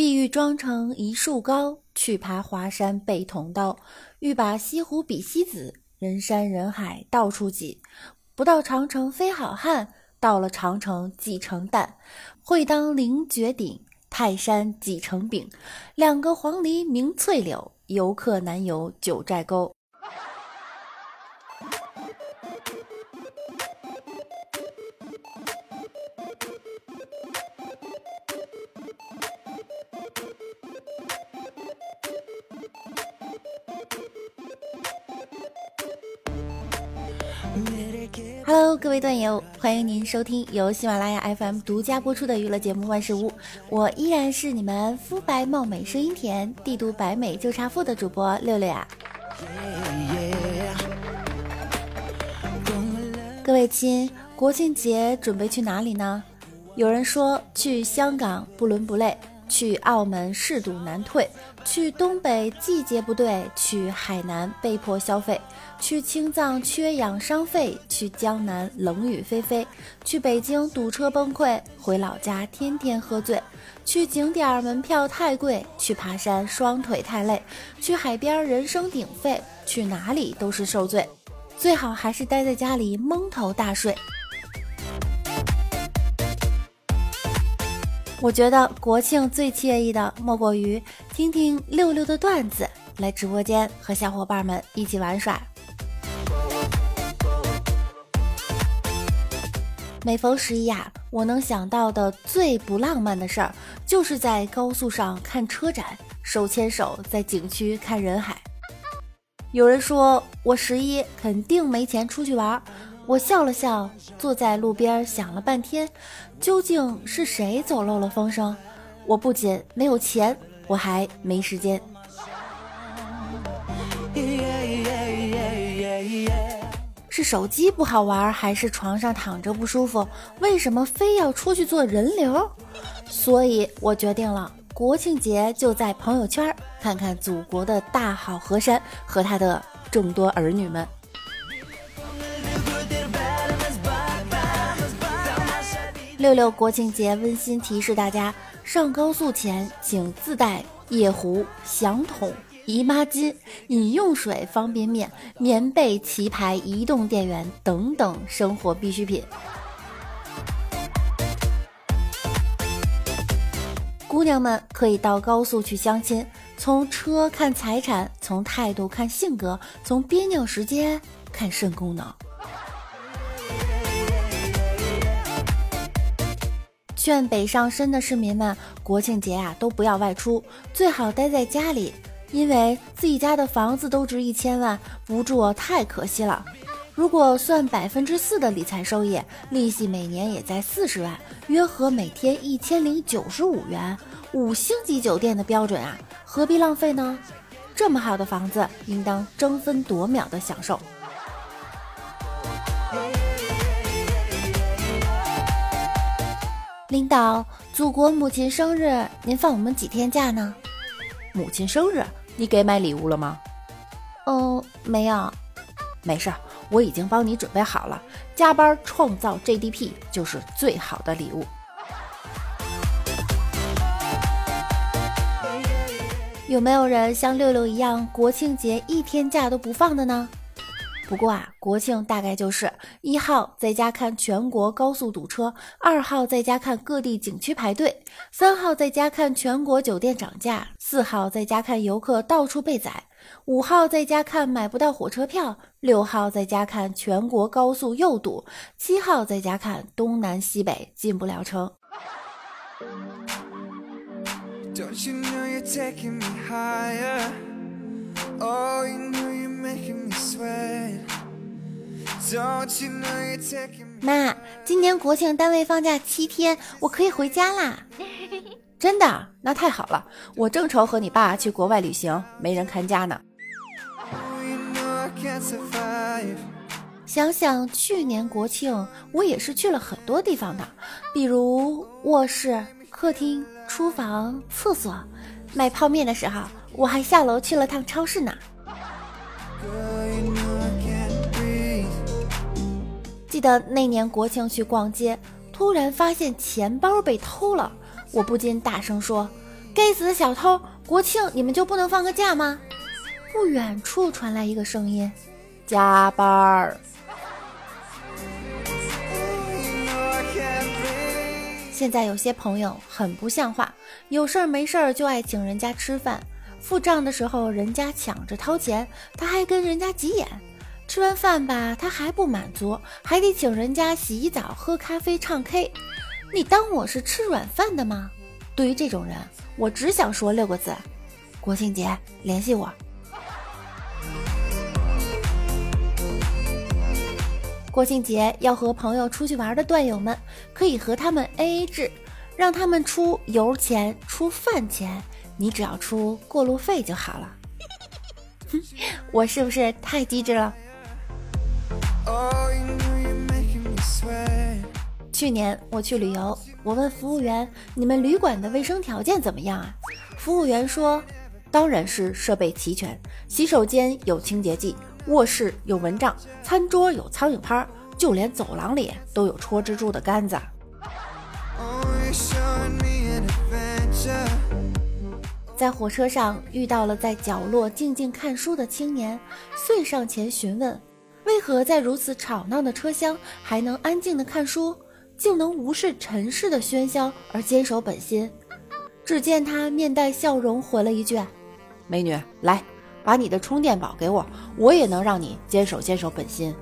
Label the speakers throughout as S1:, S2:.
S1: 碧玉妆成一树高，去爬华山背铜刀。欲把西湖比西子，人山人海到处挤。不到长城非好汉，到了长城挤成蛋。会当凌绝顶，泰山挤成饼。两个黄鹂鸣翠柳，游客难游九寨沟。Hello，各位段友，欢迎您收听由喜马拉雅 FM 独家播出的娱乐节目《万事屋》，我依然是你们肤白貌美、声音甜、帝都白美就差富的主播六六呀。各位亲，国庆节准备去哪里呢？有人说去香港不伦不类。去澳门嗜赌难退，去东北季节不对，去海南被迫消费，去青藏缺氧伤肺，去江南冷雨霏霏，去北京堵车崩溃，回老家天天喝醉，去景点门票太贵，去爬山双腿太累，去海边人声鼎沸，去哪里都是受罪，最好还是待在家里蒙头大睡。我觉得国庆最惬意的莫过于听听六六的段子，来直播间和小伙伴们一起玩耍。每逢十一呀，我能想到的最不浪漫的事儿，就是在高速上看车展，手牵手在景区看人海。有人说我十一肯定没钱出去玩。我笑了笑，坐在路边想了半天，究竟是谁走漏了风声？我不仅没有钱，我还没时间。是手机不好玩，还是床上躺着不舒服？为什么非要出去做人流？所以我决定了，国庆节就在朋友圈看看祖国的大好河山和他的众多儿女们。六六国庆节温馨提示大家：上高速前请自带夜壶、响筒、姨妈巾、饮用水、方便面、棉被、棋牌、移动电源等等生活必需品。姑娘们可以到高速去相亲，从车看财产，从态度看性格，从憋尿时间看肾功能。劝北上深的市民们，国庆节啊都不要外出，最好待在家里，因为自己家的房子都值一千万，不住太可惜了。如果算百分之四的理财收益，利息每年也在四十万，约合每天一千零九十五元，五星级酒店的标准啊，何必浪费呢？这么好的房子，应当争分夺秒的享受。领导，祖国母亲生日，您放我们几天假呢？
S2: 母亲生日，你给买礼物了吗？
S1: 嗯，没有。
S2: 没事儿，我已经帮你准备好了。加班创造 GDP 就是最好的礼物。
S1: 有没有人像六六一样，国庆节一天假都不放的呢？不过啊，国庆大概就是一号在家看全国高速堵车，二号在家看各地景区排队，三号在家看全国酒店涨价，四号在家看游客到处被宰，五号在家看买不到火车票，六号在家看全国高速又堵，七号在家看东南西北进不了城。妈，今年国庆单位放假七天，我可以回家啦！
S2: 真的？那太好了，我正愁和你爸去国外旅行没人看家呢。
S1: 想想去年国庆，我也是去了很多地方的，比如卧室、客厅、厨房、厕所。买泡面的时候，我还下楼去了趟超市呢。记得那年国庆去逛街，突然发现钱包被偷了，我不禁大声说：“该死的小偷！国庆你们就不能放个假吗？不远处传来一个声音：“
S2: 加班儿。”
S1: 现在有些朋友很不像话，有事儿没事儿就爱请人家吃饭，付账的时候人家抢着掏钱，他还跟人家急眼。吃完饭吧，他还不满足，还得请人家洗澡、喝咖啡、唱 K。你当我是吃软饭的吗？对于这种人，我只想说六个字：国庆节联系我。国庆节要和朋友出去玩的段友们，可以和他们 AA 制，让他们出油钱、出饭钱，你只要出过路费就好了。我是不是太机智了？去年我去旅游，我问服务员：“你们旅馆的卫生条件怎么样啊？”服务员说：“当然是设备齐全，洗手间有清洁剂。”卧室有蚊帐，餐桌有苍蝇拍，就连走廊里都有戳蜘蛛的杆子。在火车上遇到了在角落静静看书的青年，遂上前询问：为何在如此吵闹的车厢还能安静的看书，竟能无视尘世的喧嚣而坚守本心？只见他面带笑容回了一句：“
S2: 美女，来。”把你的充电宝给我，我也能让你坚守坚守本心。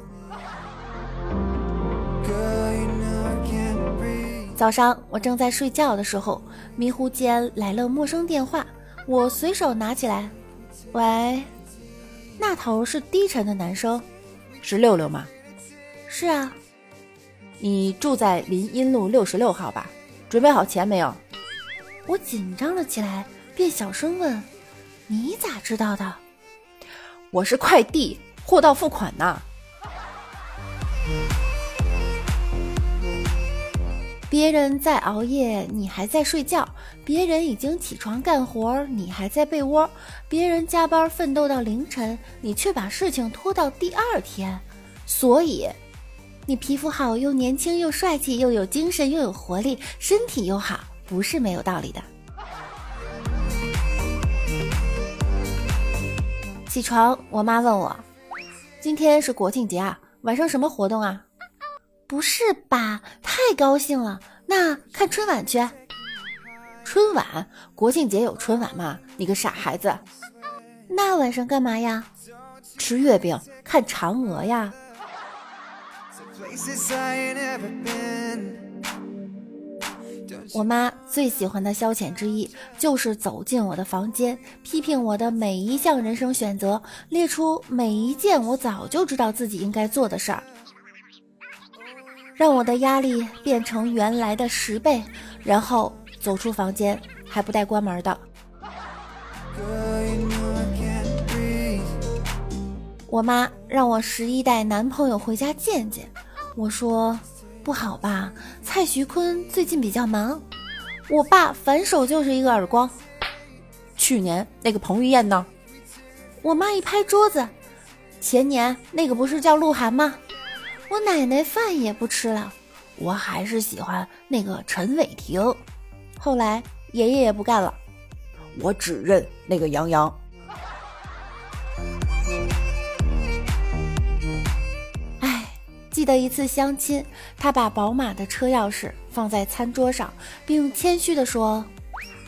S1: 早上我正在睡觉的时候，迷糊间来了陌生电话，我随手拿起来，喂，那头是低沉的男声，
S2: 是六六吗？
S1: 是啊，
S2: 你住在林荫路六十六号吧？准备好钱没有？
S1: 我紧张了起来，便小声问：“你咋知道的？”
S2: 我是快递，货到付款呢。
S1: 别人在熬夜，你还在睡觉；别人已经起床干活，你还在被窝；别人加班奋斗到凌晨，你却把事情拖到第二天。所以，你皮肤好，又年轻，又帅气，又有精神，又有活力，身体又好，不是没有道理的。起床，我妈问我：“今天是国庆节啊，晚上什么活动啊？”不是吧，太高兴了！那看春晚去。
S2: 春晚？国庆节有春晚吗？你个傻孩子！
S1: 那晚上干嘛呀？
S2: 吃月饼，看嫦娥呀。
S1: 我妈最喜欢的消遣之一，就是走进我的房间，批评我的每一项人生选择，列出每一件我早就知道自己应该做的事儿，让我的压力变成原来的十倍，然后走出房间还不带关门的。我妈让我十一带男朋友回家见见，我说。不好吧？蔡徐坤最近比较忙，我爸反手就是一个耳光。
S2: 去年那个彭于晏呢？
S1: 我妈一拍桌子，前年那个不是叫鹿晗吗？我奶奶饭也不吃了，我还是喜欢那个陈伟霆。后来爷爷也不干了，
S2: 我只认那个杨洋。
S1: 哎记得一次相亲，他把宝马的车钥匙放在餐桌上，并谦虚地说：“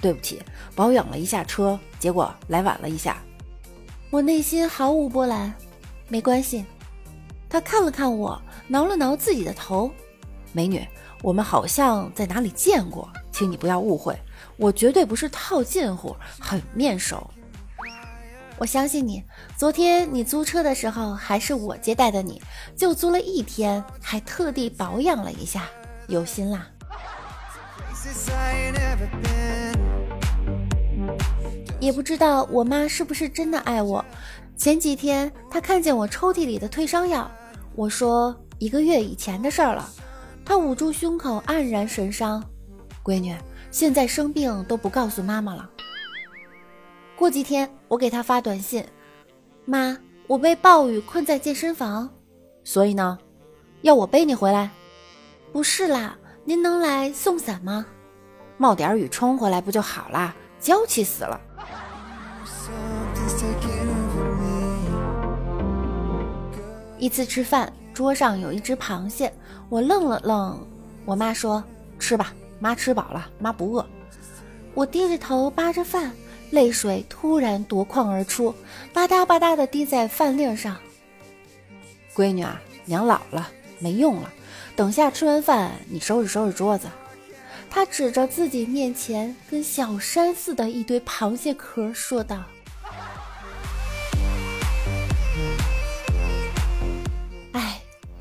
S2: 对不起，保养了一下车，结果来晚了一下。”
S1: 我内心毫无波澜，没关系。他看了看我，挠了挠自己的头：“
S2: 美女，我们好像在哪里见过，请你不要误会，我绝对不是套近乎，很面熟。”
S1: 我相信你。昨天你租车的时候还是我接待的，你就租了一天，还特地保养了一下，有心啦。也不知道我妈是不是真的爱我。前几天她看见我抽屉里的退烧药，我说一个月以前的事儿了。她捂住胸口，黯然神伤。闺女，现在生病都不告诉妈妈了。过几天，我给他发短信：“妈，我被暴雨困在健身房，
S2: 所以呢，要我背你回来？
S1: 不是啦，您能来送伞吗？
S2: 冒点雨冲回来不就好啦？
S1: 娇气死了。一次吃饭，桌上有一只螃蟹，我愣了愣，我妈说：“吃吧，妈吃饱了，妈不饿。”我低着头扒着饭，泪水突然夺眶而出，吧嗒吧嗒的滴在饭粒上。闺女啊，娘老了，没用了，等下吃完饭你收拾收拾桌子。她指着自己面前跟小山似的一堆螃蟹壳说道。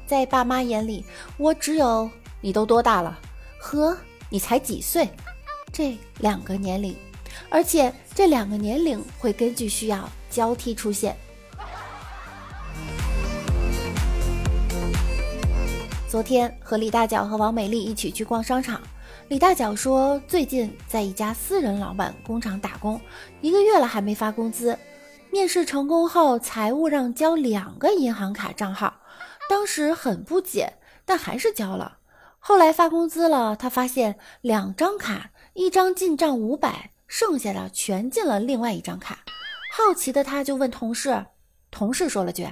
S1: 在爸妈眼里，我只有你都多大了和你才几岁这两个年龄，而且这两个年龄会根据需要交替出现。昨天和李大脚和王美丽一起去逛商场，李大脚说最近在一家私人老板工厂打工，一个月了还没发工资，面试成功后，财务让交两个银行卡账号。当时很不解，但还是交了。后来发工资了，他发现两张卡，一张进账五百，剩下的全进了另外一张卡。好奇的他就问同事，同事说了句：“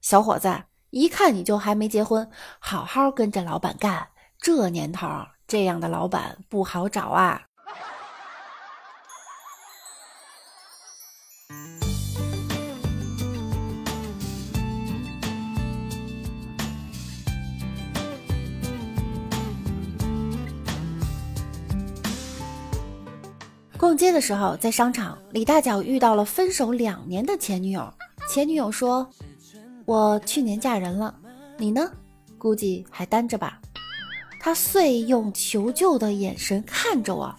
S1: 小伙子，一看你就还没结婚，好好跟着老板干。这年头，这样的老板不好找啊。”逛街的时候，在商场，李大脚遇到了分手两年的前女友。前女友说：“我去年嫁人了，你呢？估计还单着吧。”他遂用求救的眼神看着我。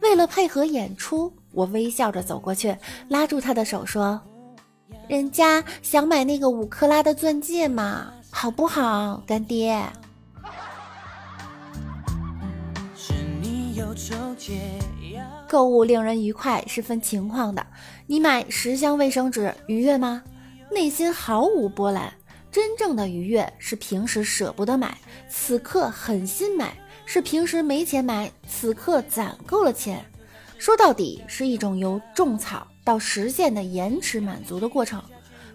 S1: 为了配合演出，我微笑着走过去，拉住他的手说：“人家想买那个五克拉的钻戒嘛，好不好，干爹？”是你有购物令人愉快是分情况的，你买十箱卫生纸愉悦吗？内心毫无波澜。真正的愉悦是平时舍不得买，此刻狠心买；是平时没钱买，此刻攒够了钱。说到底，是一种由种草到实现的延迟满足的过程。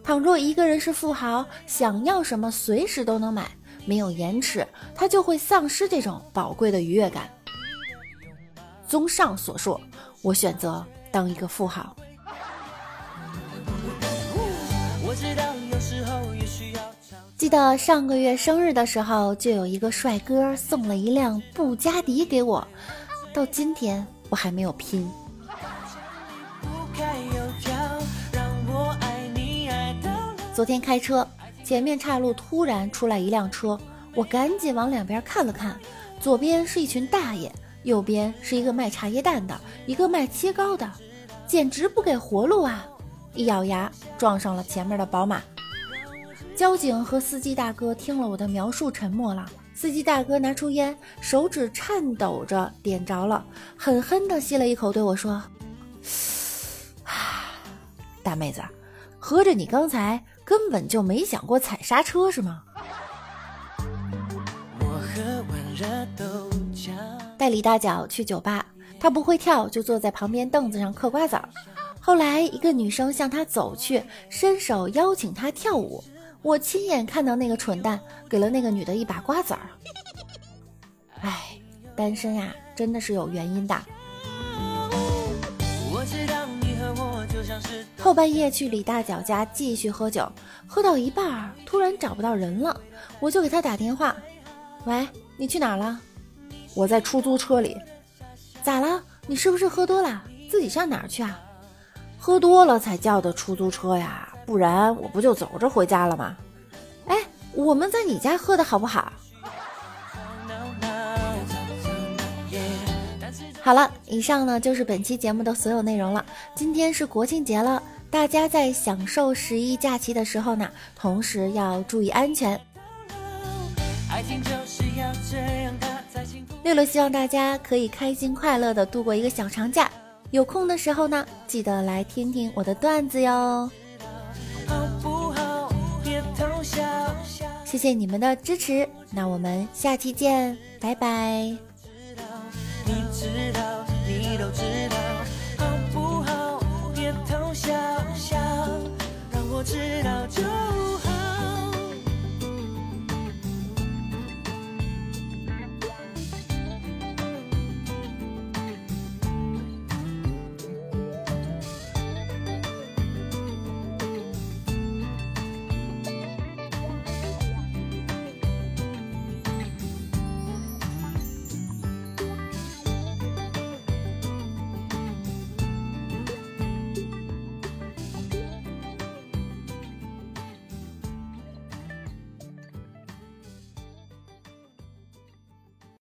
S1: 倘若一个人是富豪，想要什么随时都能买，没有延迟，他就会丧失这种宝贵的愉悦感。综上所述，我选择当一个富豪。记得上个月生日的时候，就有一个帅哥送了一辆布加迪给我，到今天我还没有拼。昨天开车，前面岔路突然出来一辆车，我赶紧往两边看了看，左边是一群大爷。右边是一个卖茶叶蛋的，一个卖切糕的，简直不给活路啊！一咬牙撞上了前面的宝马。交警和司机大哥听了我的描述，沉默了。司机大哥拿出烟，手指颤抖着点着了，狠狠地吸了一口，对我说：“大妹子，合着你刚才根本就没想过踩刹车是吗？”带李大脚去酒吧，他不会跳，就坐在旁边凳子上嗑瓜子儿。后来一个女生向他走去，伸手邀请他跳舞。我亲眼看到那个蠢蛋给了那个女的一把瓜子儿。哎，单身呀，真的是有原因的。后半夜去李大脚家继续喝酒，喝到一半突然找不到人了，我就给他打电话：“喂，你去哪儿了？”我在出租车里，咋了？你是不是喝多了？自己上哪儿去啊？喝多了才叫的出租车呀，不然我不就走着回家了吗？哎，我们在你家喝的好不好？好了，以上呢就是本期节目的所有内容了。今天是国庆节了，大家在享受十一假期的时候呢，同时要注意安全。爱情就是要这样六六希望大家可以开心快乐的度过一个小长假，有空的时候呢，记得来听听我的段子哟。谢谢你们的支持，那我们下期见，拜拜。
S2: 你知道，你都知道，好不好？别偷笑，笑，让我知道这。